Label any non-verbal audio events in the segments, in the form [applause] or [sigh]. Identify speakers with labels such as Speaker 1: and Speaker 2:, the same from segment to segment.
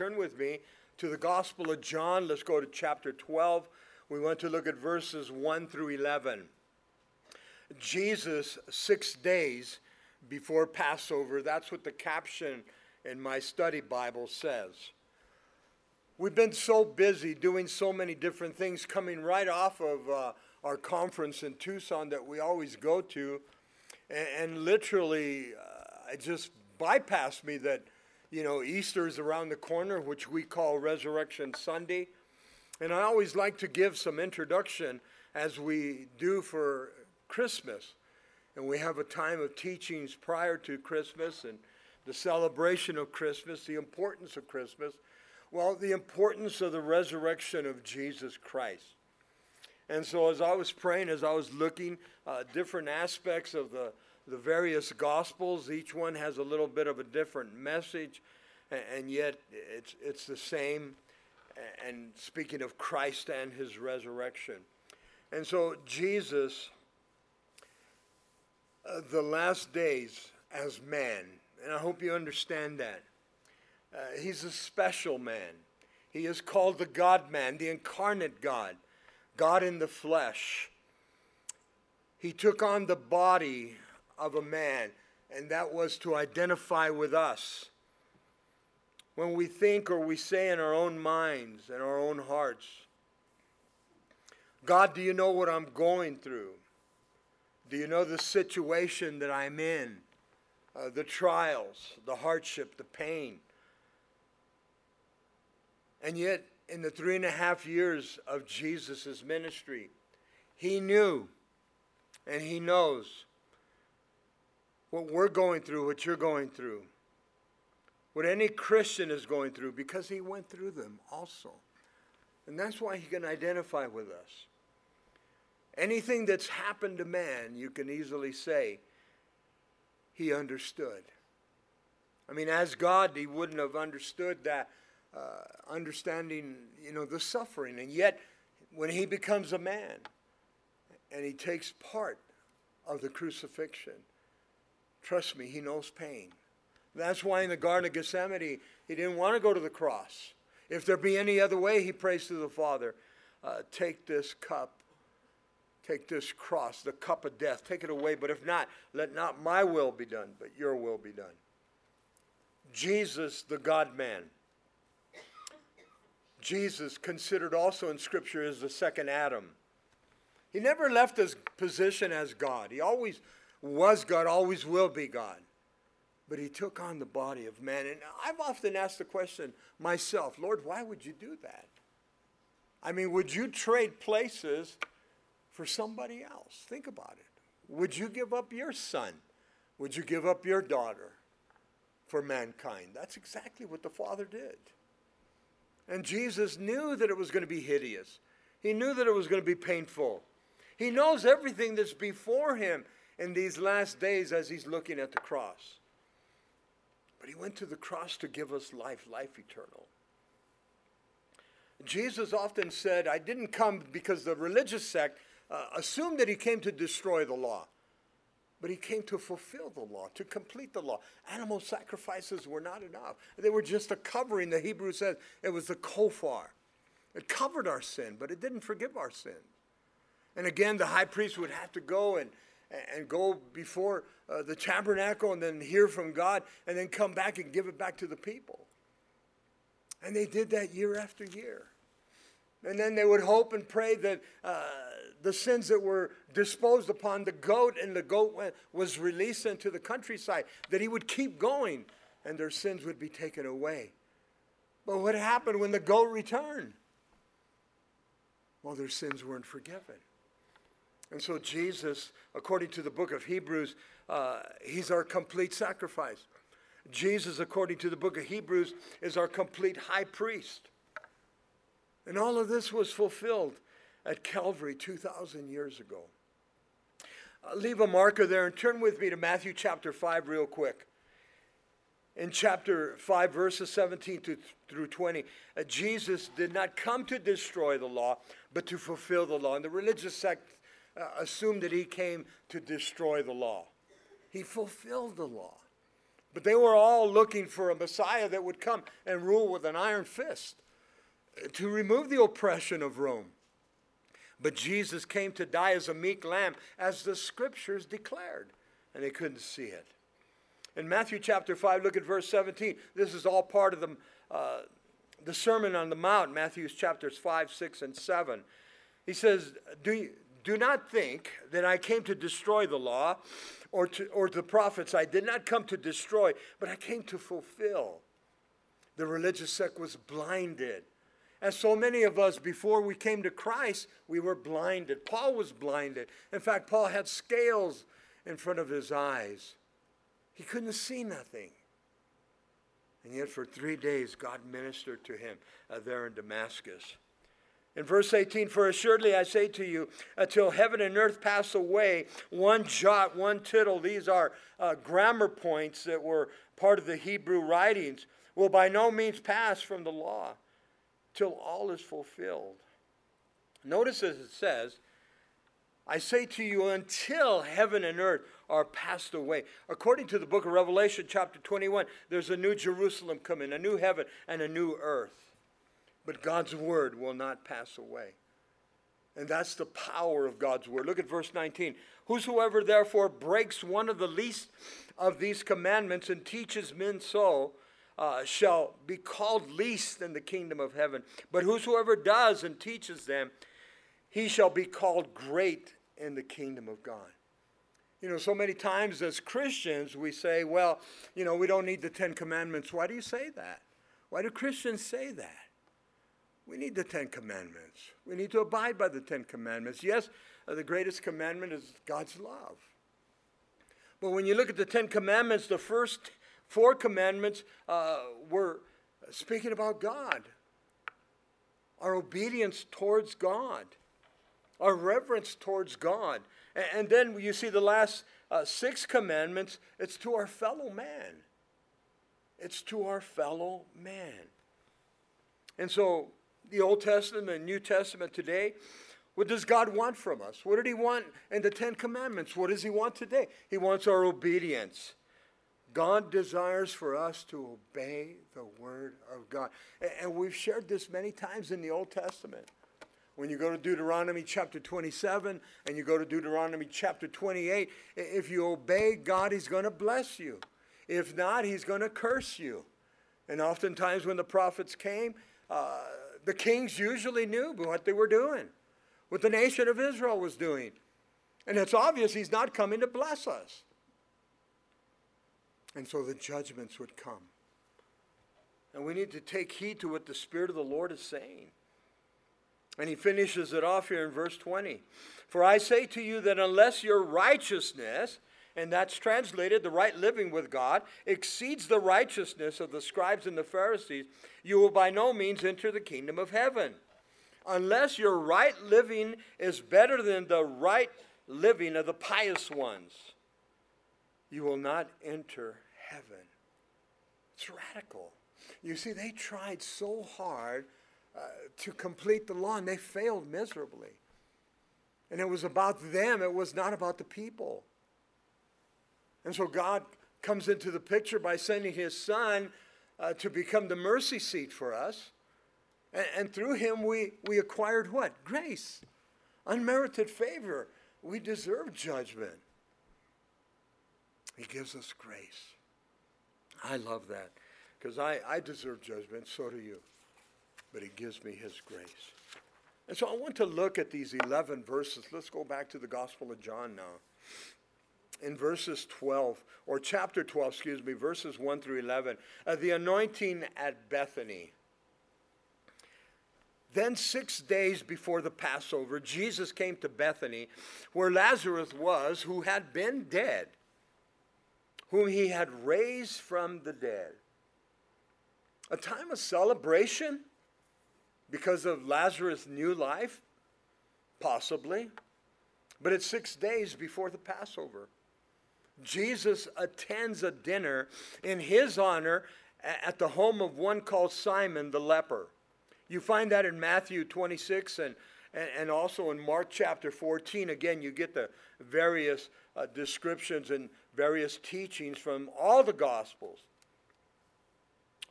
Speaker 1: turn with me to the Gospel of John. Let's go to chapter 12. We want to look at verses 1 through 11. Jesus, six days before Passover, that's what the caption in my study Bible says. We've been so busy doing so many different things coming right off of uh, our conference in Tucson that we always go to. And, and literally, uh, it just bypassed me that, you know, Easter is around the corner, which we call Resurrection Sunday. And I always like to give some introduction as we do for Christmas. And we have a time of teachings prior to Christmas and the celebration of Christmas, the importance of Christmas. Well, the importance of the resurrection of Jesus Christ. And so, as I was praying, as I was looking, uh, different aspects of the, the various gospels, each one has a little bit of a different message, and, yet it's, it's the same. And speaking of Christ and his resurrection. And so, Jesus, uh, the last days as man, and I hope you understand that. Uh, he's a special man. He is called the God man, the incarnate God, God in the flesh. He took on the body of a man, and that was to identify with us. When we think or we say in our own minds and our own hearts, God, do you know what I'm going through? Do you know the situation that I'm in? Uh, the trials, the hardship, the pain. And yet, in the three and a half years of Jesus' ministry, he knew and he knows what we're going through, what you're going through, what any Christian is going through, because he went through them also. And that's why he can identify with us. Anything that's happened to man, you can easily say, he understood. I mean, as God, he wouldn't have understood that uh, understanding, you know, the suffering. And yet, when he becomes a man and he takes part of the crucifixion, trust me, he knows pain. That's why in the Garden of Gethsemane, he didn't want to go to the cross. If there be any other way, he prays to the Father, uh, take this cup, take this cross, the cup of death, take it away. But if not, let not my will be done, but your will be done. Jesus, the God man, Jesus, considered also in Scripture as the second Adam. He never left his position as God. He always was God, always will be God. But he took on the body of man. And I've often asked the question myself Lord, why would you do that? I mean, would you trade places for somebody else? Think about it. Would you give up your son? Would you give up your daughter for mankind? That's exactly what the Father did. And Jesus knew that it was going to be hideous. He knew that it was going to be painful. He knows everything that's before him in these last days as he's looking at the cross. But he went to the cross to give us life, life eternal. Jesus often said, I didn't come because the religious sect uh, assumed that he came to destroy the law. But he came to fulfill the law, to complete the law. Animal sacrifices were not enough. They were just a covering. The Hebrew says it was the kofar. It covered our sin, but it didn't forgive our sin. And again, the high priest would have to go and, and go before uh, the tabernacle and then hear from God and then come back and give it back to the people. And they did that year after year. And then they would hope and pray that uh, the sins that were disposed upon the goat and the goat went, was released into the countryside, that he would keep going and their sins would be taken away. But what happened when the goat returned? Well, their sins weren't forgiven. And so, Jesus, according to the book of Hebrews, uh, he's our complete sacrifice. Jesus, according to the book of Hebrews, is our complete high priest. And all of this was fulfilled at Calvary 2,000 years ago. Uh, leave a marker there and turn with me to Matthew chapter 5 real quick. In chapter 5, verses 17 to, through 20, uh, Jesus did not come to destroy the law, but to fulfill the law. And the religious sect uh, assumed that he came to destroy the law. He fulfilled the law. But they were all looking for a Messiah that would come and rule with an iron fist to remove the oppression of Rome. But Jesus came to die as a meek lamb, as the scriptures declared, and they couldn't see it. In Matthew chapter 5, look at verse 17. This is all part of the, uh, the Sermon on the Mount, Matthew's chapters 5, 6, and 7. He says, do, you, do not think that I came to destroy the law or, to, or the prophets. I did not come to destroy, but I came to fulfill. The religious sect was blinded. As so many of us, before we came to Christ, we were blinded. Paul was blinded. In fact, Paul had scales in front of his eyes. He couldn't see nothing. And yet, for three days, God ministered to him uh, there in Damascus. In verse 18, for assuredly I say to you, until heaven and earth pass away, one jot, one tittle, these are uh, grammar points that were part of the Hebrew writings, will by no means pass from the law till all is fulfilled. Notice as it says, I say to you, until heaven and earth are passed away. According to the book of Revelation, chapter 21, there's a new Jerusalem coming, a new heaven and a new earth. But God's word will not pass away. And that's the power of God's word. Look at verse 19. Whosoever therefore breaks one of the least of these commandments and teaches men so, uh, shall be called least in the kingdom of heaven. But whosoever does and teaches them, he shall be called great in the kingdom of God. You know, so many times as Christians, we say, well, you know, we don't need the Ten Commandments. Why do you say that? Why do Christians say that? We need the Ten Commandments. We need to abide by the Ten Commandments. Yes, uh, the greatest commandment is God's love. But when you look at the Ten Commandments, the first four commandments uh, were speaking about God, our obedience towards God, our reverence towards God. And, and then you see the last uh, six commandments, it's to our fellow man. It's to our fellow man. And so the Old Testament and New Testament today, what does God want from us? What did He want in the Ten Commandments? What does He want today? He wants our obedience. God desires for us to obey the Word of God. And we've shared this many times in the Old Testament. When you go to Deuteronomy chapter 27 and you go to Deuteronomy chapter 28, if you obey God, He's going to bless you. If not, He's going to curse you. And oftentimes, when the prophets came, uh, the kings usually knew what they were doing, what the nation of Israel was doing. And it's obvious He's not coming to bless us. And so the judgments would come. And we need to take heed to what the Spirit of the Lord is saying. And he finishes it off here in verse 20. For I say to you that unless your righteousness, and that's translated the right living with God, exceeds the righteousness of the scribes and the Pharisees, you will by no means enter the kingdom of heaven. Unless your right living is better than the right living of the pious ones you will not enter heaven. It's radical. You see, they tried so hard uh, to complete the law and they failed miserably. And it was about them, it was not about the people. And so God comes into the picture by sending his son uh, to become the mercy seat for us. And, and through him, we, we acquired what? Grace, unmerited favor. We deserve judgment. He gives us grace. I love that because I, I deserve judgment, so do you. But He gives me His grace. And so I want to look at these 11 verses. Let's go back to the Gospel of John now. In verses 12, or chapter 12, excuse me, verses 1 through 11, uh, the anointing at Bethany. Then, six days before the Passover, Jesus came to Bethany, where Lazarus was, who had been dead whom he had raised from the dead. A time of celebration because of Lazarus' new life? Possibly. But it's six days before the Passover. Jesus attends a dinner in his honor at the home of one called Simon the leper. You find that in Matthew 26 and, and also in Mark chapter 14. Again, you get the various uh, descriptions and various teachings from all the Gospels.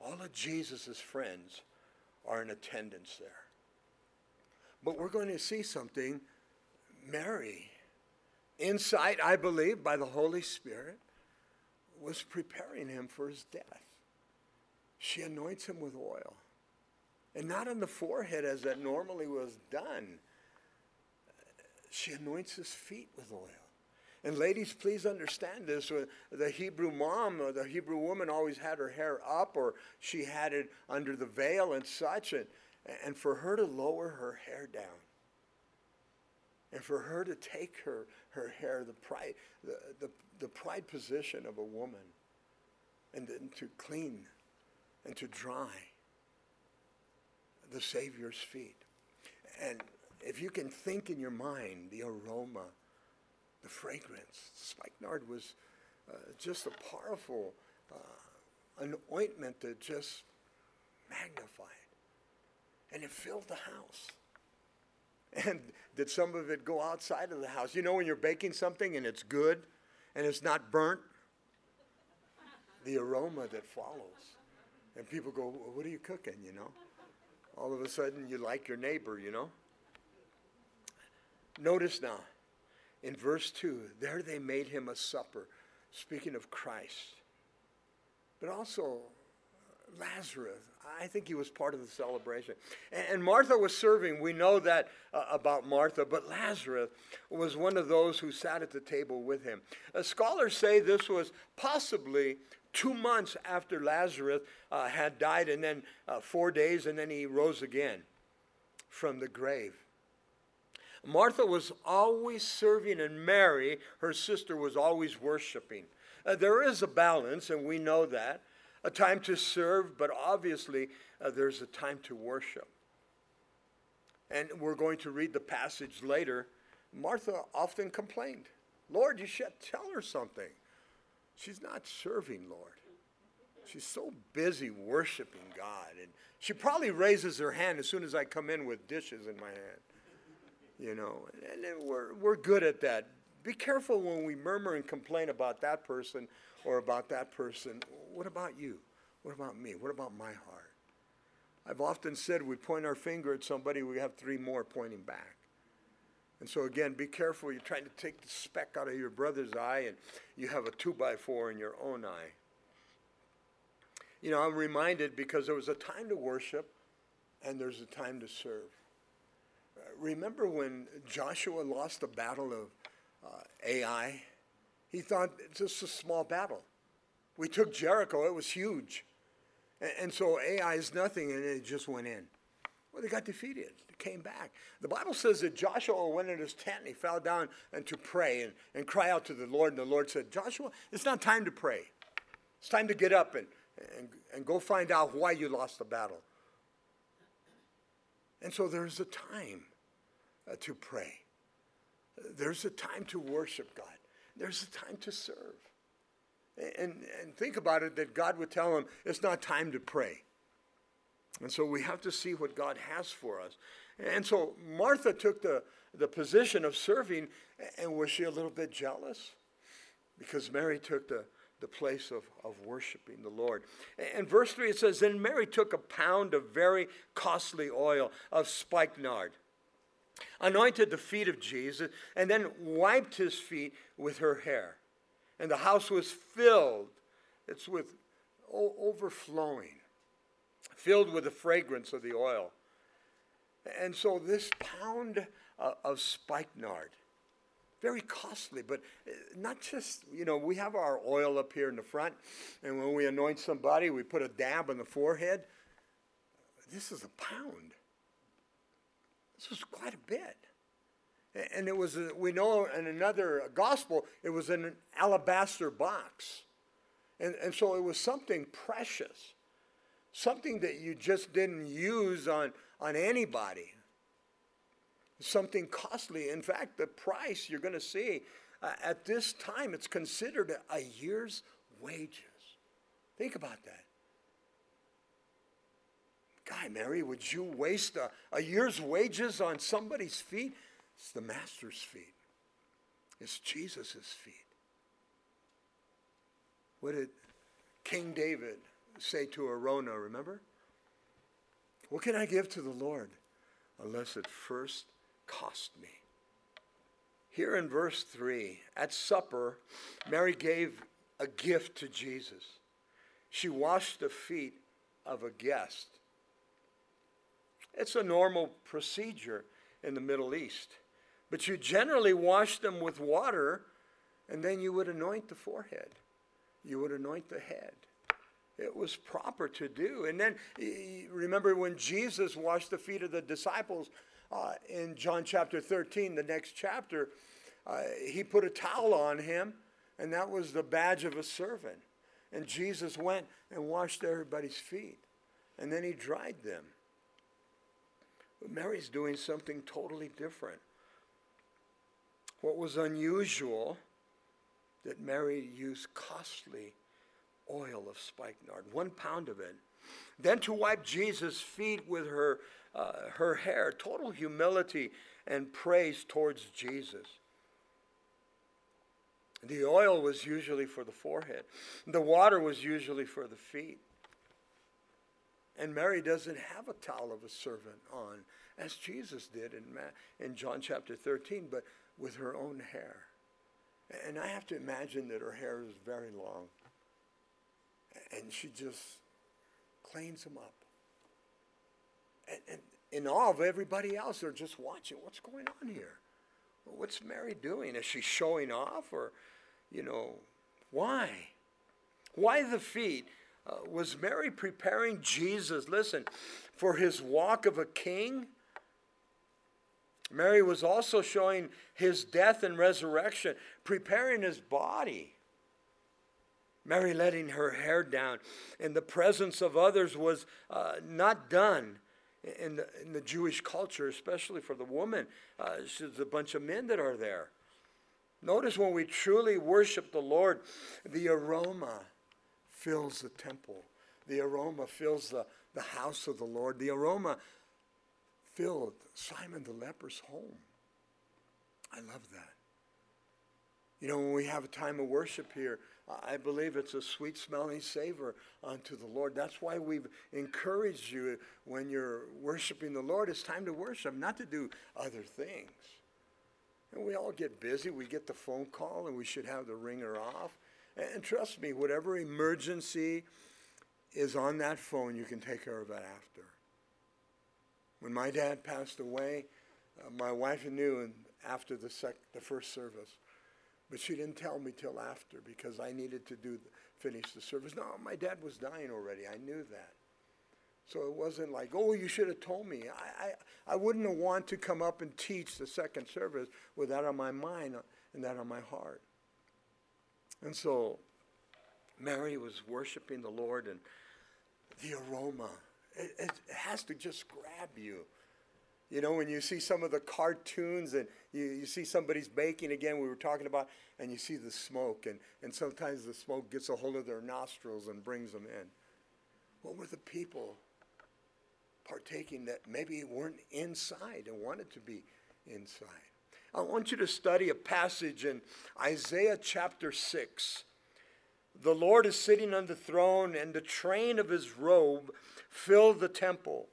Speaker 1: All of Jesus' friends are in attendance there. But we're going to see something. Mary, insight, I believe, by the Holy Spirit, was preparing him for his death. She anoints him with oil. And not on the forehead as that normally was done. She anoints his feet with oil. And ladies, please understand this. Uh, the Hebrew mom or the Hebrew woman always had her hair up or she had it under the veil and such. And, and for her to lower her hair down and for her to take her, her hair, the pride, the, the, the pride position of a woman, and then to clean and to dry the Savior's feet. And if you can think in your mind the aroma, the fragrance, spikenard was uh, just a powerful uh, an ointment that just magnified. And it filled the house. And did some of it go outside of the house? You know, when you're baking something and it's good and it's not burnt, the aroma that follows. And people go, well, What are you cooking? You know? All of a sudden, you like your neighbor, you know? Notice now, in verse 2, there they made him a supper, speaking of Christ. But also, Lazarus, I think he was part of the celebration. And Martha was serving. We know that uh, about Martha, but Lazarus was one of those who sat at the table with him. Uh, scholars say this was possibly two months after Lazarus uh, had died, and then uh, four days, and then he rose again from the grave. Martha was always serving, and Mary, her sister, was always worshiping. Uh, there is a balance, and we know that a time to serve, but obviously uh, there's a time to worship. And we're going to read the passage later. Martha often complained, Lord, you should tell her something. She's not serving, Lord. She's so busy worshiping God. And she probably raises her hand as soon as I come in with dishes in my hand. You know, and we're, we're good at that. Be careful when we murmur and complain about that person or about that person. What about you? What about me? What about my heart? I've often said we point our finger at somebody, we have three more pointing back. And so, again, be careful. You're trying to take the speck out of your brother's eye, and you have a two by four in your own eye. You know, I'm reminded because there was a time to worship and there's a time to serve. Uh, remember when Joshua lost the battle of uh, Ai? He thought it's just a small battle. We took Jericho, it was huge. And, and so Ai is nothing, and it just went in. Well, they got defeated. They came back. The Bible says that Joshua went in his tent and he fell down and to pray and, and cry out to the Lord. And the Lord said, Joshua, it's not time to pray. It's time to get up and, and, and go find out why you lost the battle. And so there's a time uh, to pray. There's a time to worship God. There's a time to serve. And, and think about it that God would tell him, it's not time to pray. And so we have to see what God has for us. And so Martha took the, the position of serving, and was she a little bit jealous? Because Mary took the, the place of, of worshiping the Lord. And verse 3 it says, Then Mary took a pound of very costly oil of spikenard, anointed the feet of Jesus, and then wiped his feet with her hair. And the house was filled, it's with overflowing, filled with the fragrance of the oil. And so this pound of spikenard, very costly, but uh, not just, you know, we have our oil up here in the front, and when we anoint somebody, we put a dab on the forehead. This is a pound. This was quite a bit. And it was, we know in another gospel, it was in an alabaster box. And, and so it was something precious, something that you just didn't use on, on anybody something costly. In fact, the price you're going to see uh, at this time, it's considered a, a year's wages. Think about that. Guy, Mary, would you waste a, a year's wages on somebody's feet? It's the master's feet, it's Jesus' feet. What did King David say to Araunah, remember? What can I give to the Lord unless it first cost me? Here in verse 3, at supper, Mary gave a gift to Jesus. She washed the feet of a guest. It's a normal procedure in the Middle East. But you generally wash them with water, and then you would anoint the forehead. You would anoint the head. It was proper to do. And then remember when Jesus washed the feet of the disciples uh, in John chapter 13, the next chapter, uh, he put a towel on him, and that was the badge of a servant. And Jesus went and washed everybody's feet, and then he dried them. But Mary's doing something totally different. What was unusual that Mary used costly oil of spikenard, one pound of it. Then to wipe Jesus' feet with her, uh, her hair, total humility and praise towards Jesus. The oil was usually for the forehead, the water was usually for the feet. And Mary doesn't have a towel of a servant on, as Jesus did in, in John chapter 13, but with her own hair. And I have to imagine that her hair is very long. And she just cleans them up. And, and in awe of everybody else, they're just watching. What's going on here? What's Mary doing? Is she showing off or, you know, why? Why the feet? Uh, was Mary preparing Jesus, listen, for his walk of a king? Mary was also showing his death and resurrection, preparing his body. Mary letting her hair down in the presence of others was uh, not done in the, in the Jewish culture, especially for the woman. Uh, there's a bunch of men that are there. Notice when we truly worship the Lord, the aroma fills the temple. The aroma fills the, the house of the Lord. The aroma filled Simon the leper's home. I love that. You know, when we have a time of worship here, I believe it's a sweet smelling savor unto the Lord. That's why we've encouraged you when you're worshiping the Lord, it's time to worship, not to do other things. And we all get busy. We get the phone call and we should have the ringer off. And trust me, whatever emergency is on that phone, you can take care of that after. When my dad passed away, uh, my wife knew after the, sec- the first service, but she didn't tell me till after because I needed to do the, finish the service. No, my dad was dying already. I knew that. So it wasn't like, oh, you should have told me. I, I, I wouldn't have wanted to come up and teach the second service with that on my mind and that on my heart. And so Mary was worshiping the Lord and the aroma it, it has to just grab you. You know, when you see some of the cartoons and you, you see somebody's baking again, we were talking about, and you see the smoke, and, and sometimes the smoke gets a hold of their nostrils and brings them in. What were the people partaking that maybe weren't inside and wanted to be inside? I want you to study a passage in Isaiah chapter 6. The Lord is sitting on the throne, and the train of his robe filled the temple.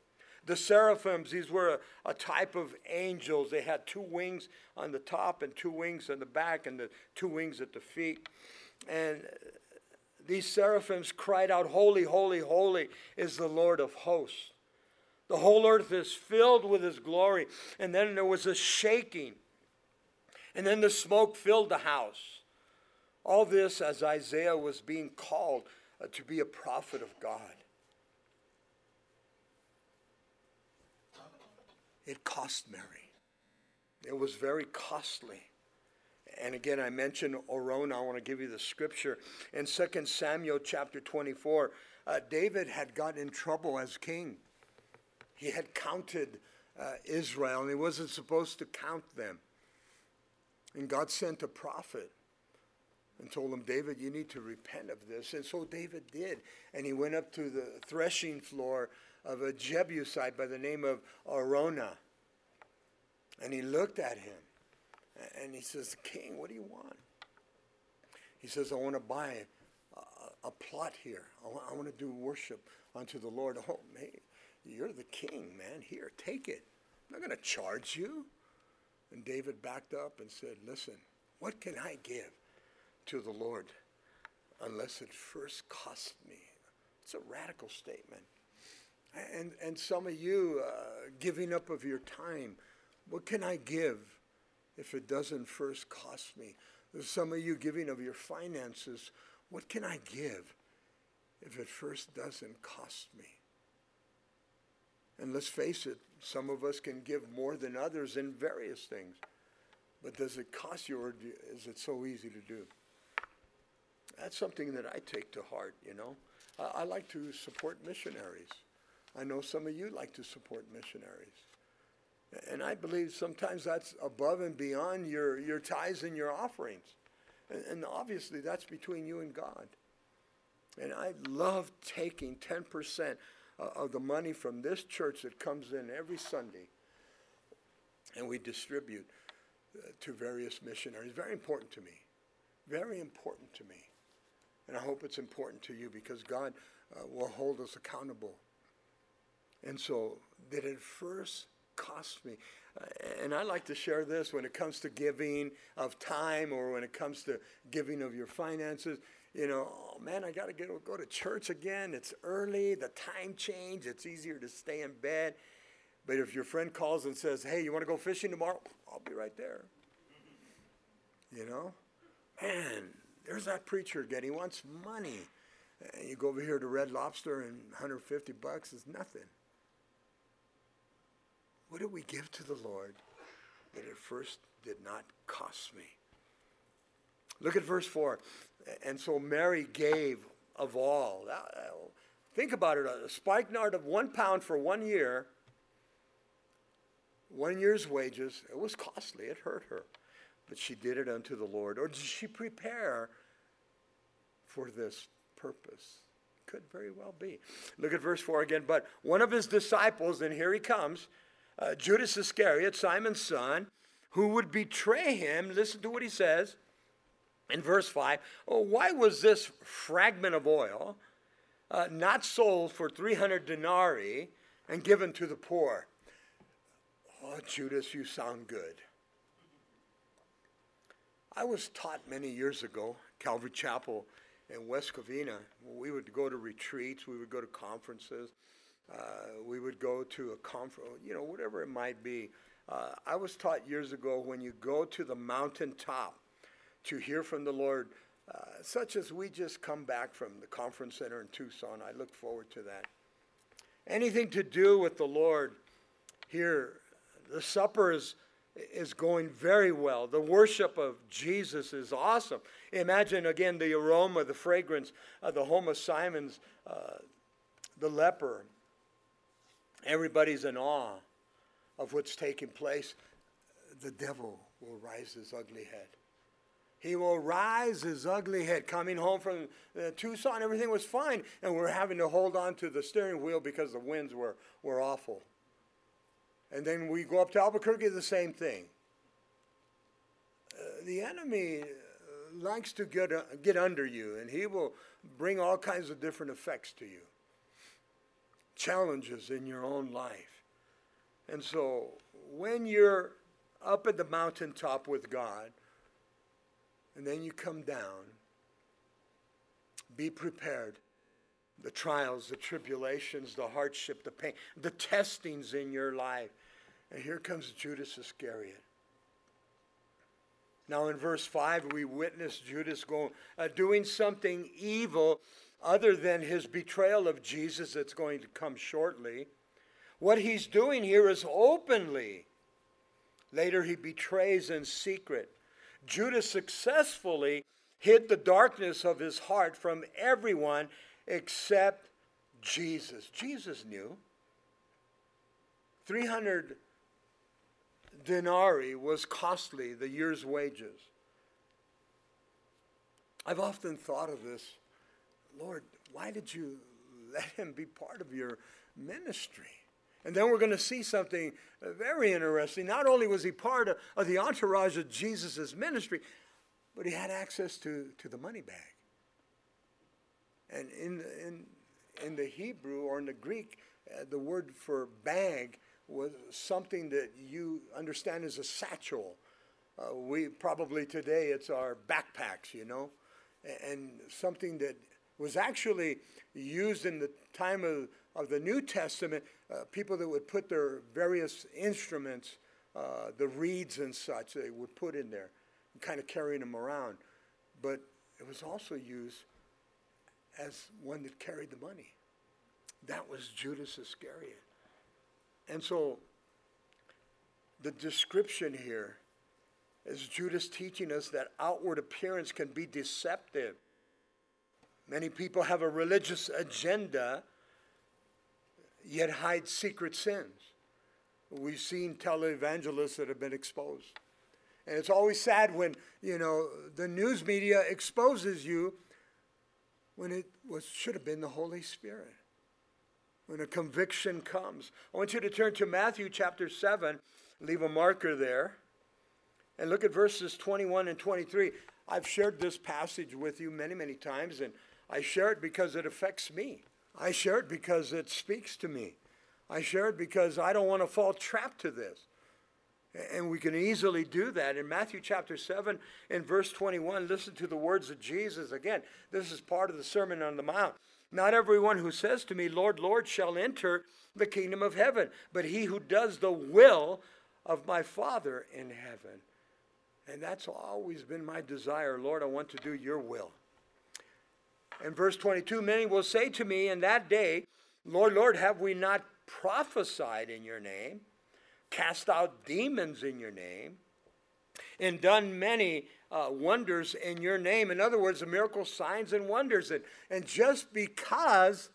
Speaker 1: The seraphims, these were a, a, type of angels. They had two wings on the top and two wings on the back and the two wings at the feet. And these seraphims cried out, Holy, holy, holy is the Lord of hosts. The whole earth is filled with his glory. And then there was a shaking. And then the smoke filled the house. All this as Isaiah was being called uh, to be a prophet of God. It cost Mary. It was very costly. And again, I mentioned Araunah. I want to give you the scripture. In 2 Samuel chapter 24, uh, David had got in trouble as king. He had counted uh, Israel, and he wasn't supposed to count them. And God sent a prophet and told him, David, you need to repent of this. And so David did. And he went up to the threshing floor of a Jebusite by the name of Araunah. And he looked at him and he says, King, what do you want? He says, I want to buy a plot here. I want to do worship unto the Lord. [laughs] Oh, man, you're the king, man. Here, take it. I'm not going to charge you. And David backed up and said, Listen, what can I give to the Lord unless it first cost me? It's a radical statement. And, and some of you uh, giving up of your time, what can I give if it doesn't first cost me? Some of you giving of your finances, what can I give if it first doesn't cost me? And let's face it, some of us can give more than others in various things. But does it cost you or is it so easy to do? That's something that I take to heart, you know. I, I like to support missionaries. I know some of you like to support missionaries. And I believe sometimes that's above and beyond your, your tithes and your offerings. And, and obviously, that's between you and God. And I love taking 10% of the money from this church that comes in every Sunday and we distribute uh, to various missionaries. Very important to me. Very important to me. And I hope it's important to you because God uh, will hold us accountable. And so, did it first cost me? Uh, and I like to share this when it comes to giving of time or when it comes to giving of your finances. You know, oh man, I got to go, go to church again. It's early, the time change, it's easier to stay in bed. But if your friend calls and says, hey, you want to go fishing tomorrow? I'll be right there. You know? Man, there's that preacher again. He wants money. And you go over here to Red Lobster and 150 bucks is nothing. What did we give to the Lord that at first did not cost me? Look at verse 4. And so Mary gave of all. Think about it a spikenard of one pound for one year, one year's wages. It was costly, it hurt her. But she did it unto the Lord. Or did she prepare for this purpose? Could very well be. Look at verse 4 again. But one of his disciples, and here he comes, uh, Judas Iscariot, Simon's son, who would betray him. Listen to what he says in verse 5. Oh, why was this fragment of oil uh, not sold for 300 denarii and given to the poor? Oh, Judas, you sound good. I was taught many years ago, Calvary Chapel in West Covina. We would go to retreats, we would go to conferences. Uh, we would go to a conference, you know, whatever it might be. Uh, I was taught years ago when you go to the mountaintop to hear from the Lord, uh, such as we just come back from the conference center in Tucson. I look forward to that. Anything to do with the Lord here, the supper is, is going very well. The worship of Jesus is awesome. Imagine again the aroma, the fragrance of the home of Simon's, uh, the leper, everybody's in awe of what's taking place, the devil will rise his ugly head. He will rise his ugly head. Coming home from uh, Tucson, everything was fine, and we're having to hold on to the steering wheel because the winds were, were awful. And then we go up to Albuquerque, the same thing. Uh, the enemy uh, likes to get, uh, get under you, and he will bring all kinds of different effects to you challenges in your own life. And so when you're up at the mountaintop with God, and then you come down, be prepared. The trials, the tribulations, the hardship, the pain, the testings in your life. And here comes Judas Iscariot. Now, in verse 5, we witness Judas going, uh, doing something evil other than his betrayal of Jesus that's going to come shortly. What he's doing here is openly. Later, he betrays in secret. Judas successfully hid the darkness of his heart from everyone except Jesus. Jesus knew. 300 denarii was costly, the year's wages. I've often thought of this Lord, why did you let him be part of your ministry? And then we're going to see something very interesting. Not only was he part of, of the entourage of Jesus' ministry, but he had access to, to the money bag. And in, in, in the Hebrew or in the Greek, uh, the word for bag was something that you understand as a satchel. Uh, we probably today it's our backpacks, you know, and something that was actually used in the time of, of the New Testament, uh, people that would put their various instruments, uh, the reeds and such, they would put in there, kind of carrying them around. But it was also used as one that carried the money. That was Judas Iscariot. And so the description here is Judas teaching us that outward appearance can be deceptive. Many people have a religious agenda, yet hide secret sins. We've seen televangelists that have been exposed. And it's always sad when, you know, the news media exposes you when it was, should have been the Holy Spirit. When a conviction comes. I want you to turn to Matthew chapter 7, leave a marker there, and look at verses 21 and 23. I've shared this passage with you many, many times, and I share it because it affects me. I share it because it speaks to me. I share it because I don't want to fall trapped to this. And we can easily do that. In Matthew chapter 7, in verse 21, listen to the words of Jesus. Again, this is part of the Sermon on the Mount. Not everyone who says to me, Lord, Lord, shall enter the kingdom of heaven, but he who does the will of my Father in heaven. And that's always been my desire. Lord, I want to do your will. In verse 22, many will say to me in that day, Lord, Lord, have we not prophesied in your name? cast out demons in your name, and done many uh, wonders in your name. In other words, the miracle signs and wonders. And, and just because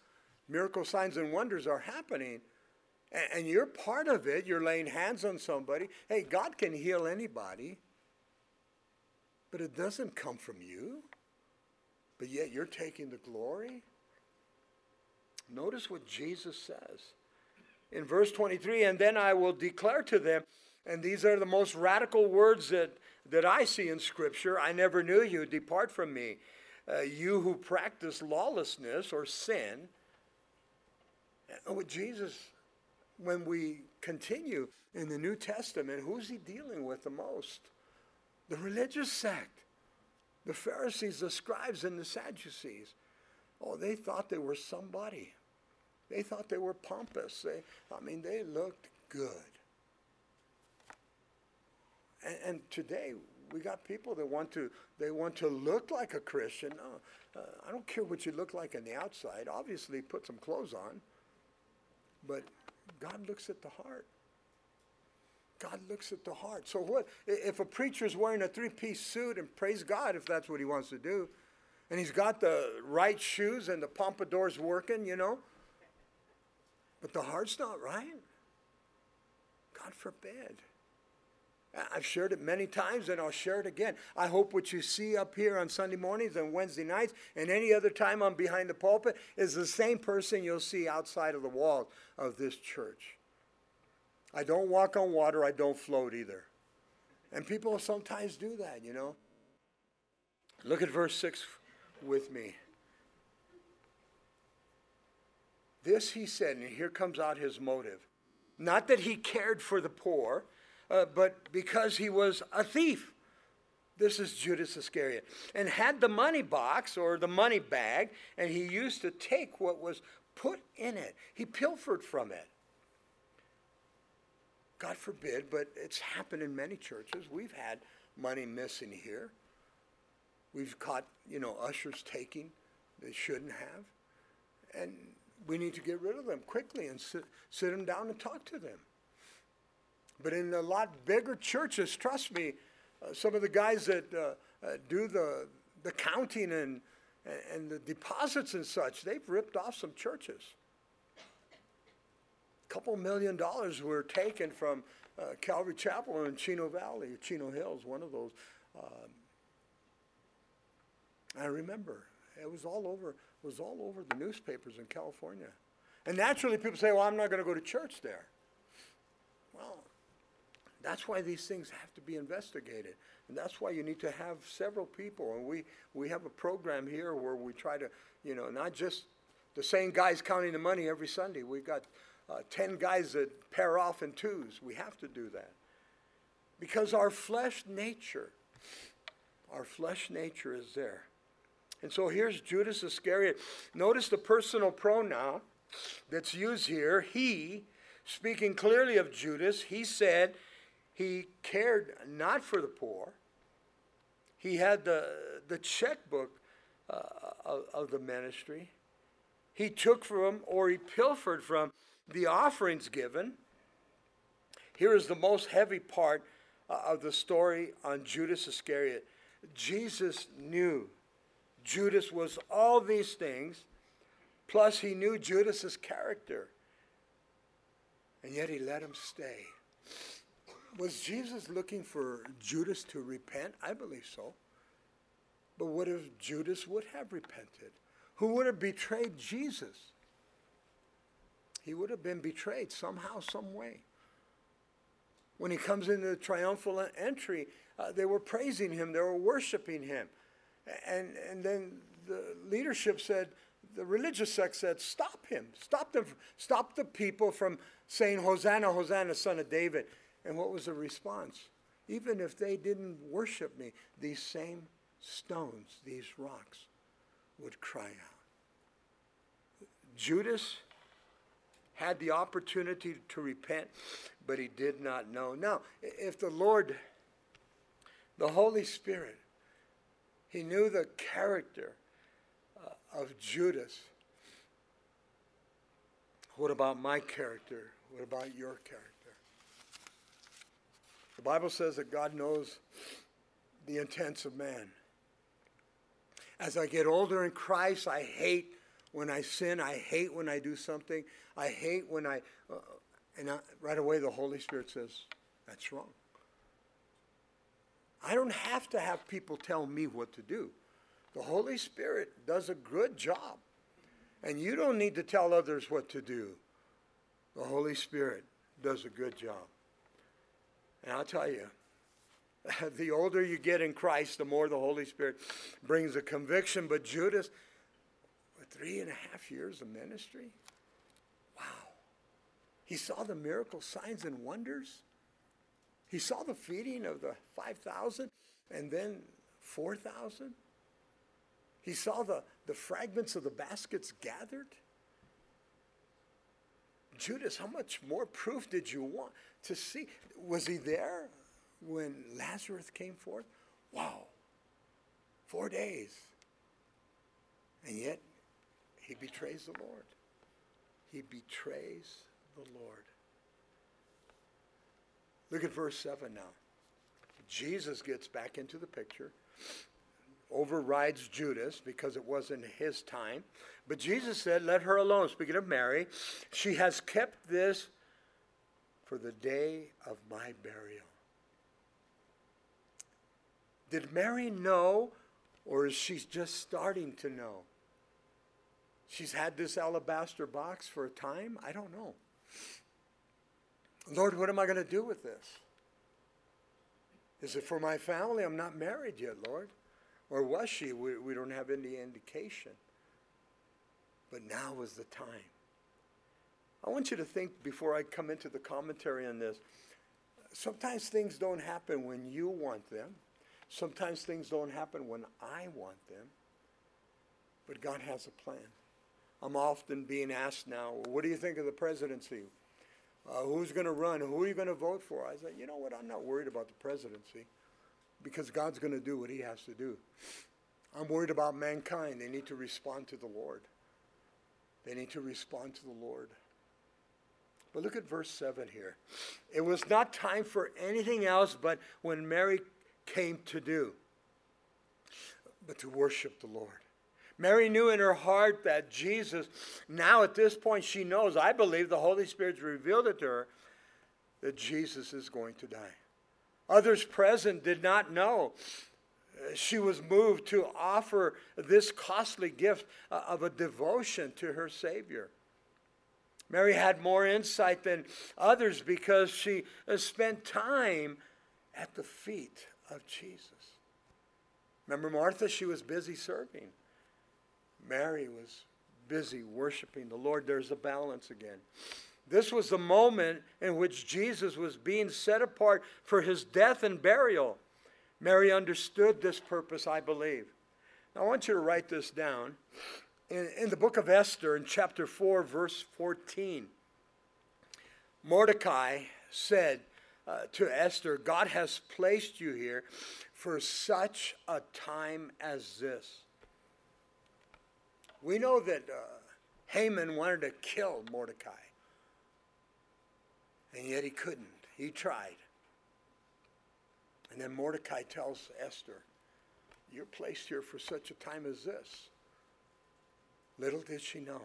Speaker 1: miracle signs and wonders are happening, and, and you're part of it, you're laying hands on somebody, hey, God can heal anybody, but it doesn't come from you. But yet you're taking the glory. Notice what Jesus says in verse 23 and then I will declare to them, and these are the most radical words that, that I see in Scripture I never knew you, depart from me. Uh, you who practice lawlessness or sin. And with Jesus, when we continue in the New Testament, who's he dealing with the most? The religious sect, the Pharisees, the scribes, and the Sadducees. Oh, they thought they were somebody. They thought they were pompous. They, I mean, they looked good. And, and today we got people that want to they want to look like a Christian. Uh, I don't care what you look like on the outside. Obviously, put some clothes on. But God looks at the heart. God looks at the heart. So what if a preacher is wearing a three-piece suit and praise God if that's what he wants to do, and he's got the right shoes and the pompadour's working, you know? But the heart's not right. God forbid. I've shared it many times and I'll share it again. I hope what you see up here on Sunday mornings and Wednesday nights and any other time I'm behind the pulpit is the same person you'll see outside of the walls of this church. I don't walk on water, I don't float either. And people sometimes do that, you know. Look at verse 6 with me. This he said, and here comes out his motive. Not that he cared for the poor, uh, but because he was a thief. This is Judas Iscariot. And had the money box or the money bag, and he used to take what was put in it. He pilfered from it. God forbid, but it's happened in many churches. We've had money missing here. We've caught, you know, ushers taking they shouldn't have. And we need to get rid of them quickly and sit, sit them down and talk to them. But in a lot bigger churches, trust me, uh, some of the guys that uh, uh, do the, the counting and, and the deposits and such, they've ripped off some churches. Couple million dollars were taken from uh, Calvary Chapel in Chino Valley, Chino Hills, one of those. Um, I remember it was all over was all over the newspapers in California. And naturally, people say, well, I'm not going to go to church there. Well, that's why these things have to be investigated. And that's why you need to have several people. And we, we have a program here where we try to, you know, not just the same guys counting the money every Sunday. We've got uh, 10 guys that pair off in twos. We have to do that. Because our flesh nature, our flesh nature is there. And so here's Judas Iscariot. Notice the personal pronoun that's used here. He, speaking clearly of Judas, he said he cared not for the poor. He had the, the checkbook uh, of, of the ministry. He took from or he pilfered from the offerings given. Here is the most heavy part uh, of the story on Judas Iscariot. Jesus knew Judas was all these things, plus he knew Judas's character. And yet he let him stay. Was Jesus looking for Judas to repent? I believe so. But what if Judas would have repented? Who would have betrayed Jesus? He would have been betrayed somehow, some way. When he comes into the triumphal entry, uh, they were praising him, they were worshiping him. And, and then the leadership said, the religious sect said, stop him, stop them, stop the people from saying, Hosanna, Hosanna, son of David. And what was the response? Even if they didn't worship me, these same stones, these rocks, would cry out. Judas had the opportunity to repent, but he did not know. Now, if the Lord, the Holy Spirit, he knew the character uh, of Judas. What about my character? What about your character? The Bible says that God knows the intents of man. As I get older in Christ, I hate when I sin. I hate when I do something. I hate when I, uh, and I, right away the Holy Spirit says, that's wrong. I don't have to have people tell me what to do. The Holy Spirit does a good job. And you don't need to tell others what to do. The Holy Spirit does a good job. And I'll tell you, [laughs] the older you get in Christ, the more the Holy Spirit brings a conviction. But Judas, three and a half years of ministry, wow. He saw the miracle signs and wonders. He saw the feeding of the 5,000 and then 4,000. He saw the, the fragments of the baskets gathered. Judas, how much more proof did you want to see? Was he there when Lazarus came forth? Wow. Four days. And yet, he betrays the Lord. He betrays the Lord. Look at verse 7 now. Jesus gets back into the picture, overrides Judas because it wasn't his time. But Jesus said, Let her alone. Speaking of Mary, she has kept this for the day of my burial. Did Mary know, or is she just starting to know? She's had this alabaster box for a time? I don't know. Lord, what am I going to do with this? Is it for my family? I'm not married yet, Lord. Or was she? We, we don't have any indication. But now is the time. I want you to think before I come into the commentary on this. Sometimes things don't happen when you want them. Sometimes things don't happen when I want them. But God has a plan. I'm often being asked now, what do you think of the presidency? Uh, who's going to run? Who are you going to vote for? I said, you know what? I'm not worried about the presidency because God's going to do what he has to do. I'm worried about mankind. They need to respond to the Lord. They need to respond to the Lord. But look at verse 7 here. It was not time for anything else but when Mary came to do, but to worship the Lord. Mary knew in her heart that Jesus, now at this point, she knows, I believe the Holy Spirit's revealed it to her, that Jesus is going to die. Others present did not know. She was moved to offer this costly gift uh, of a devotion to her Savior. Mary had more insight than others because she uh, spent time at the feet of Jesus. Remember Martha? She was busy serving. Mary was busy worshiping the Lord. There's a balance again. This was the moment in which Jesus was being set apart for his death and burial. Mary understood this purpose, I believe. Now, I want you to write this down. In, in the book of Esther, in chapter 4, verse 14, Mordecai said uh, to Esther, God has placed you here for such a time as this. We know that uh, Haman wanted to kill Mordecai, and yet he couldn't. He tried. And then Mordecai tells Esther, You're placed here for such a time as this. Little did she know.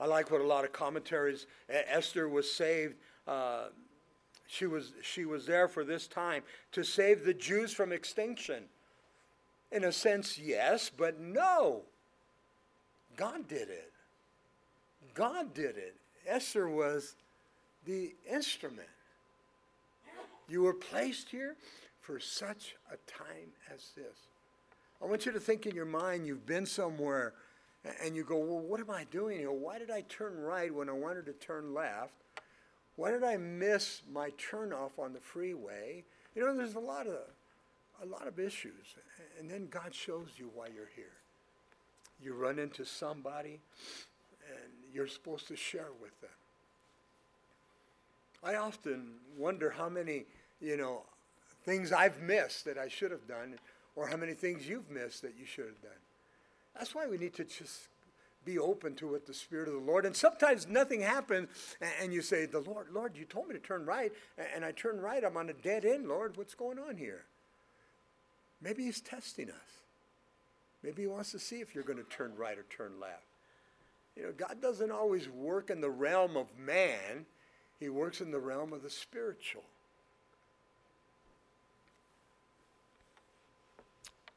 Speaker 1: I like what a lot of commentaries, Esther was saved. Uh, she was, she was there for this time to save the Jews from extinction. In a sense, yes, but no. God did it. God did it. Esther was the instrument. You were placed here for such a time as this. I want you to think in your mind you've been somewhere and you go, Well, what am I doing here? Why did I turn right when I wanted to turn left? Why did I miss my turnoff on the freeway? You know, there's a lot of a lot of issues. And then God shows you why you're here. You run into somebody and you're supposed to share with them. I often wonder how many, you know, things I've missed that I should have done, or how many things you've missed that you should have done. That's why we need to just be open to what the Spirit of the Lord. And sometimes nothing happens, and you say, "The Lord, Lord, you told me to turn right, and I turn right. I'm on a dead end, Lord. What's going on here?" Maybe He's testing us. Maybe He wants to see if you're going to turn right or turn left. You know, God doesn't always work in the realm of man; He works in the realm of the spiritual.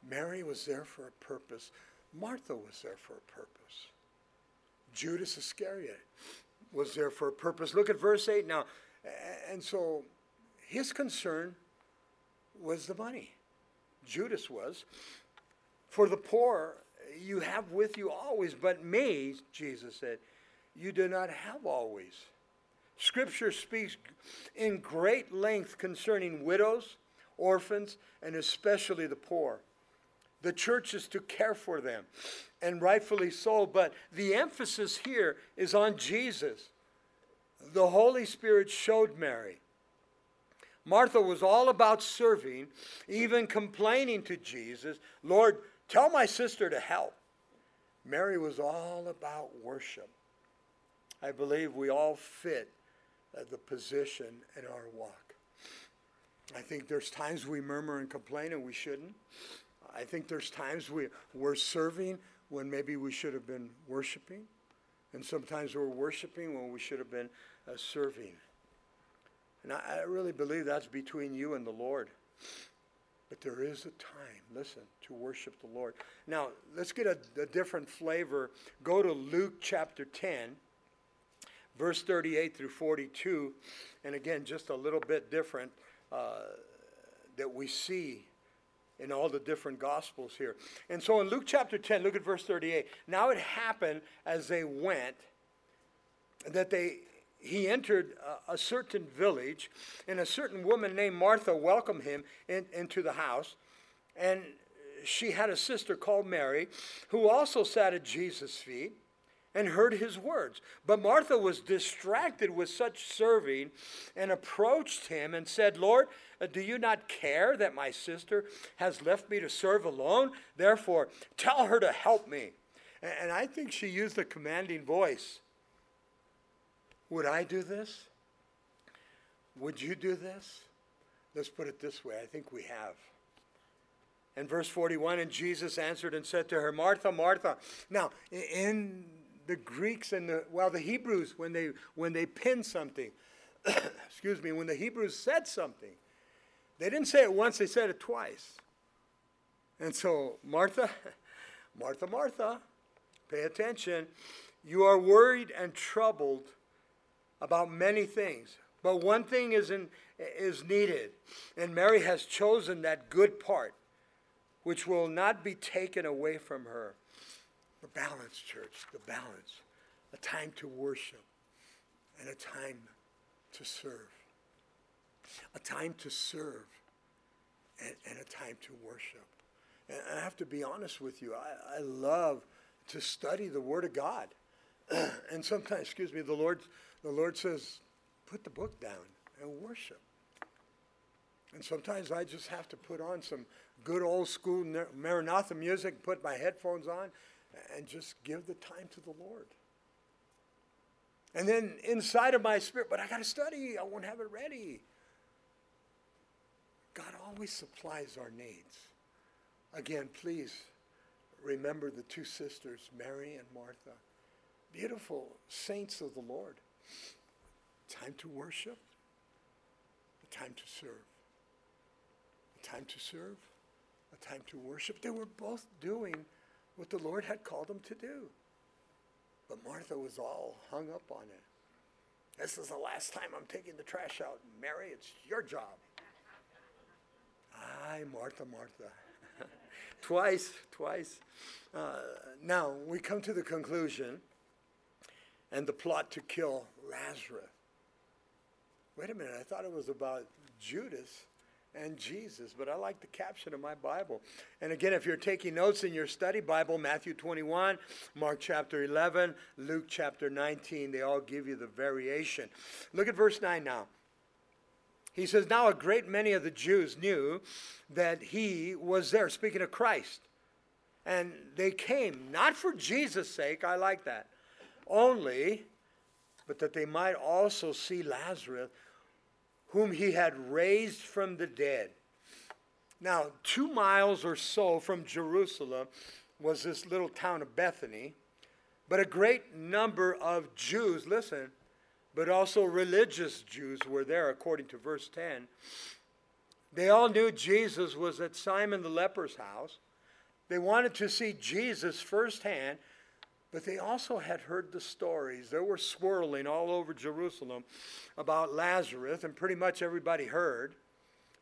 Speaker 1: Mary was there for a purpose. Martha was there for a purpose. Judas Iscariot was there for a purpose. Look at verse 8 now. And so his concern was the money. Judas was. For the poor you have with you always, but me, Jesus said, you do not have always. Scripture speaks in great length concerning widows, orphans, and especially the poor. The church is to care for them, and rightfully so. But the emphasis here is on Jesus. The Holy Spirit showed Mary. Martha was all about serving, even complaining to Jesus, Lord, tell my sister to help. Mary was all about worship. I believe we all fit the position in our walk. I think there's times we murmur and complain and we shouldn't. I think there's times we, we're serving when maybe we should have been worshiping. And sometimes we're worshiping when we should have been uh, serving. And I, I really believe that's between you and the Lord. But there is a time, listen, to worship the Lord. Now, let's get a, a different flavor. Go to Luke chapter 10, verse 38 through 42. And again, just a little bit different uh, that we see in all the different gospels here. And so in Luke chapter 10, look at verse 38. Now it happened as they went that they he entered a, a certain village, and a certain woman named Martha welcomed him in, into the house. And she had a sister called Mary, who also sat at Jesus' feet and heard his words. But Martha was distracted with such serving and approached him and said, Lord, uh, do you not care that my sister has left me to serve alone? Therefore, tell her to help me. And I think she used a commanding voice. Would I do this? Would you do this? Let's put it this way I think we have. And verse 41 And Jesus answered and said to her, Martha, Martha. Now, in the Greeks and the well, the Hebrews when they when they pinned something, [coughs] excuse me, when the Hebrews said something, they didn't say it once; they said it twice. And so, Martha, [laughs] Martha, Martha, pay attention. You are worried and troubled about many things. But one thing is, in, is needed, and Mary has chosen that good part, which will not be taken away from her. The balance, church, the balance. A time to worship and a time to serve. A time to serve and, and a time to worship. And I have to be honest with you, I, I love to study the Word of God. [clears throat] and sometimes, excuse me, the Lord, the Lord says, put the book down and worship. And sometimes I just have to put on some good old school Maranatha music, put my headphones on, and just give the time to the Lord. And then inside of my spirit, but I got to study, I won't have it ready. God always supplies our needs. Again, please remember the two sisters, Mary and Martha, beautiful saints of the Lord. Time to worship, a time to serve. A time to serve, a time to worship. They were both doing what the Lord had called them to do. But Martha was all hung up on it. This is the last time I'm taking the trash out. Mary, it's your job. Aye, Martha, Martha. [laughs] twice, twice. Uh, now, we come to the conclusion and the plot to kill Lazarus. Wait a minute, I thought it was about Judas and Jesus, but I like the caption of my Bible. And again, if you're taking notes in your study Bible, Matthew 21, Mark chapter 11, Luke chapter 19, they all give you the variation. Look at verse 9 now. He says, Now a great many of the Jews knew that he was there, speaking of Christ. And they came, not for Jesus' sake, I like that, only, but that they might also see Lazarus, whom he had raised from the dead. Now, two miles or so from Jerusalem was this little town of Bethany, but a great number of Jews, listen, but also religious Jews were there, according to verse 10. They all knew Jesus was at Simon the leper's house. They wanted to see Jesus firsthand, but they also had heard the stories. They were swirling all over Jerusalem about Lazarus, and pretty much everybody heard.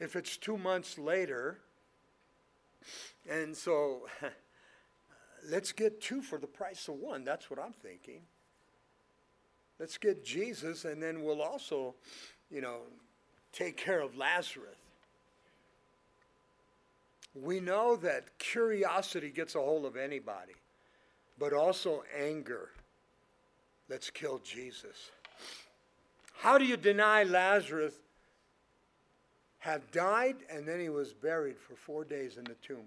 Speaker 1: If it's two months later, and so [laughs] let's get two for the price of one. That's what I'm thinking. Let's get Jesus, and then we'll also, you know, take care of Lazarus. We know that curiosity gets a hold of anybody, but also anger. Let's kill Jesus. How do you deny Lazarus had died and then he was buried for four days in the tomb?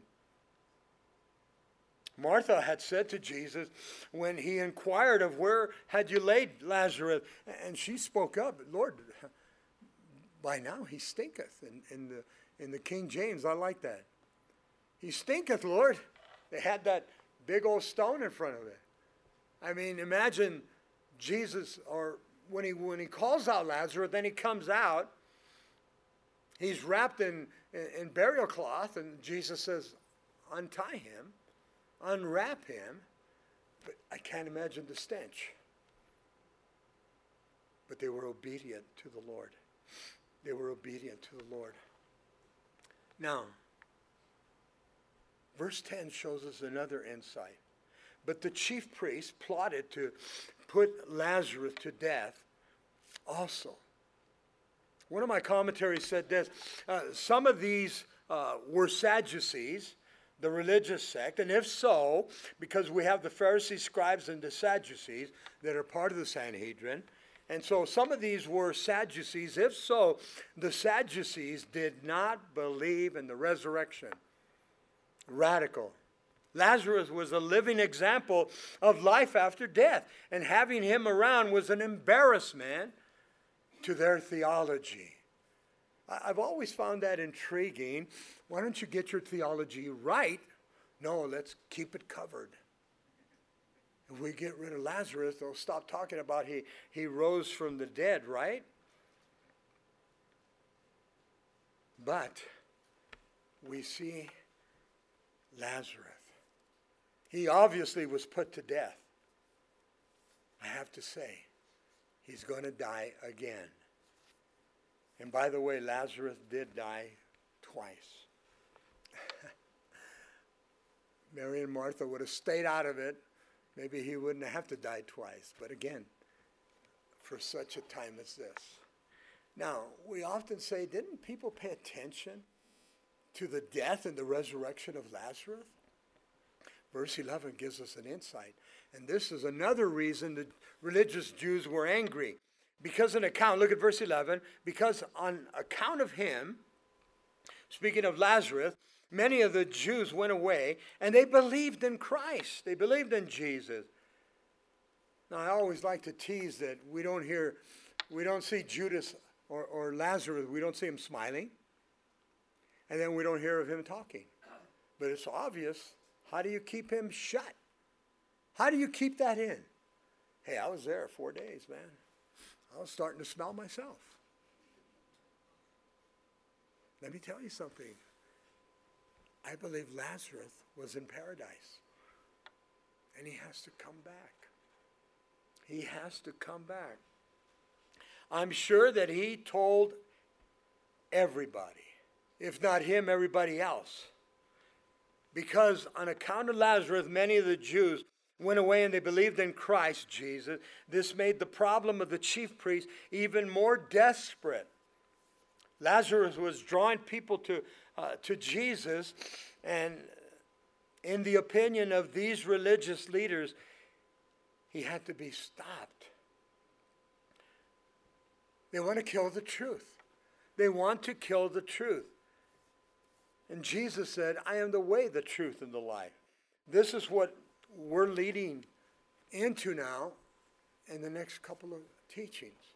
Speaker 1: Martha had said to Jesus when he inquired of where had you laid Lazarus, and she spoke up, Lord, by now he stinketh. In, in, the, in the King James, I like that. He stinketh, Lord. They had that big old stone in front of it. I mean, imagine Jesus, or when he, when he calls out Lazarus, then he comes out. He's wrapped in, in, in burial cloth, and Jesus says, Untie him unwrap him, but I can't imagine the stench. But they were obedient to the Lord. They were obedient to the Lord. Now, verse 10 shows us another insight. But the chief priests plotted to put Lazarus to death also. One of my commentaries said this uh, some of these uh, were Sadducees, the religious sect? And if so, because we have the Pharisees, scribes, and the Sadducees that are part of the Sanhedrin, and so some of these were Sadducees. If so, the Sadducees did not believe in the resurrection. Radical. Lazarus was a living example of life after death, and having him around was an embarrassment to their theology. I've always found that intriguing. Why don't you get your theology right? No, let's keep it covered. If we get rid of Lazarus, they'll stop talking about he, he rose from the dead, right? But we see Lazarus. He obviously was put to death. I have to say, he's going to die again. And by the way, Lazarus did die twice. [laughs] Mary and Martha would have stayed out of it. Maybe he wouldn't have to die twice. But again, for such a time as this. Now, we often say, didn't people pay attention to the death and the resurrection of Lazarus? Verse 11 gives us an insight. And this is another reason the religious Jews were angry. Because on account, look at verse 11, because on account of him, speaking of Lazarus, many of the Jews went away and they believed in Christ. They believed in Jesus. Now, I always like to tease that we don't hear, we don't see Judas or, or Lazarus, we don't see him smiling. And then we don't hear of him talking. But it's obvious. How do you keep him shut? How do you keep that in? Hey, I was there four days, man. I was starting to smell myself. Let me tell you something. I believe Lazarus was in paradise. And he has to come back. He has to come back. I'm sure that he told everybody, if not him, everybody else. Because on account of Lazarus, many of the Jews went away and they believed in Christ Jesus. This made the problem of the chief priests even more desperate. Lazarus was drawing people to, uh, to Jesus, and in the opinion of these religious leaders, he had to be stopped. They want to kill the truth. They want to kill the truth. And Jesus said, I am the way, the truth, and the life. This is what we're leading into now in the next couple of teachings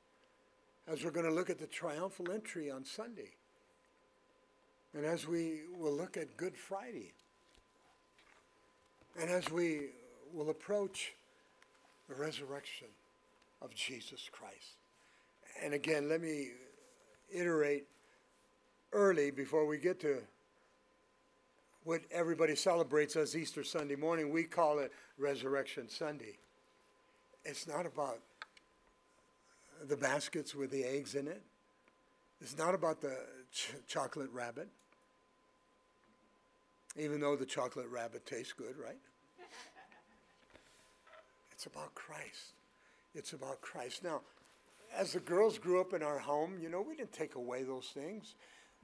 Speaker 1: as we're going to look at the triumphal entry on Sunday. And as we will look at Good Friday. And as we will approach the resurrection of Jesus Christ. And again, let me iterate early before we get to what everybody celebrates as Easter Sunday morning. We call it Resurrection Sunday. It's not about the baskets with the eggs in it. It's not about the ch- chocolate rabbit, even though the chocolate rabbit tastes good, right? [laughs] It's about Christ. It's about Christ. Now, as the girls grew up in our home, you know, we didn't take away those things,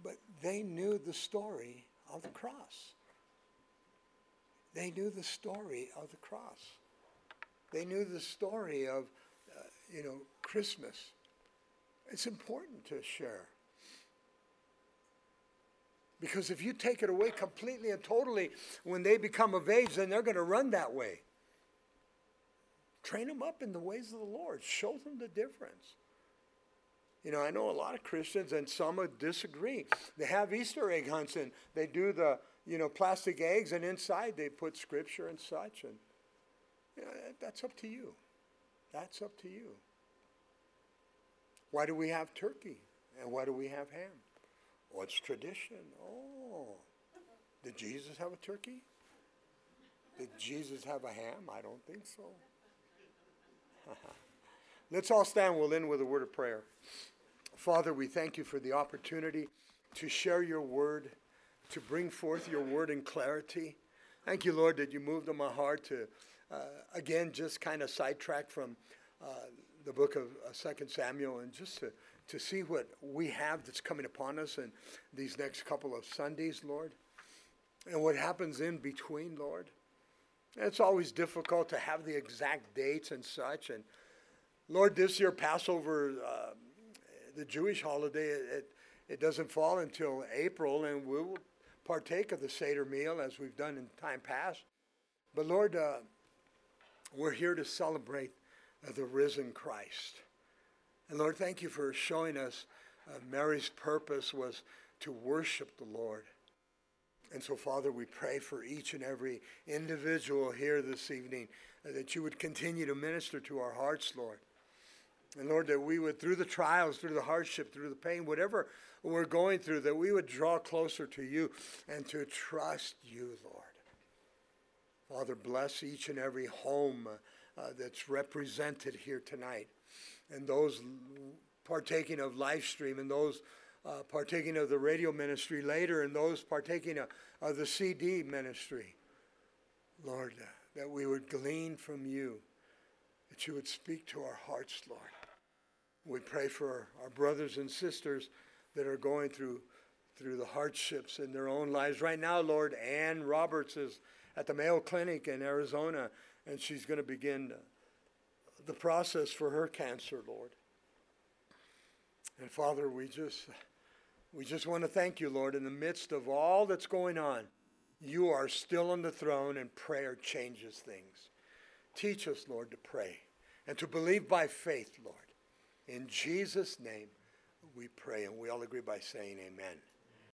Speaker 1: but they knew the story of the cross. They knew the story of the cross. They knew the story of, uh, you know, Christmas. It's important to share. Because if you take it away completely and totally, when they become of age, then they're going to run that way. Train them up in the ways of the Lord. Show them the difference. You know, I know a lot of Christians, and some disagree. They have Easter egg hunts, and they do the, you know, plastic eggs, and inside they put scripture and such. And you know, that's up to you. That's up to you. Why do we have turkey? And why do we have ham? What's tradition? Oh, did Jesus have a turkey? Did Jesus have a ham? I don't think so. [laughs] Let's all stand. We'll end with a word of prayer. Father, we thank you for the opportunity to share your word, to bring forth your word in clarity. Thank you, Lord, that you moved on my heart to, uh, again, just kind of sidetrack from uh, the book of uh, Second Samuel and just to, to see what we have that's coming upon us in these next couple of Sundays, Lord, and what happens in between, Lord. It's always difficult to have the exact dates and such. And Lord, this year, Passover. Uh, the Jewish holiday, it, it doesn't fall until April, and we will partake of the Seder meal as we've done in time past. But Lord, uh, we're here to celebrate uh, the risen Christ. And Lord, thank you for showing us uh, Mary's purpose was to worship the Lord. And so, Father, we pray for each and every individual here this evening uh, that you would continue to minister to our hearts, Lord. And Lord, that we would, through the trials, through the hardship, through the pain, whatever we're going through, that we would draw closer to you and to trust you, Lord. Father, bless each and every home uh, that's represented here tonight and those partaking of live stream and those uh, partaking of the radio ministry later and those partaking of, of the CD ministry. Lord, uh, that we would glean from you, that you would speak to our hearts, Lord. We pray for our brothers and sisters that are going through through the hardships in their own lives. Right now, Lord, Ann Roberts is at the Mayo Clinic in Arizona, and she's going to begin the process for her cancer, Lord. And Father, we just we just want to thank you, Lord, in the midst of all that's going on. You are still on the throne, and prayer changes things. Teach us, Lord, to pray and to believe by faith, Lord. In Jesus' name we pray, and we all agree by saying amen.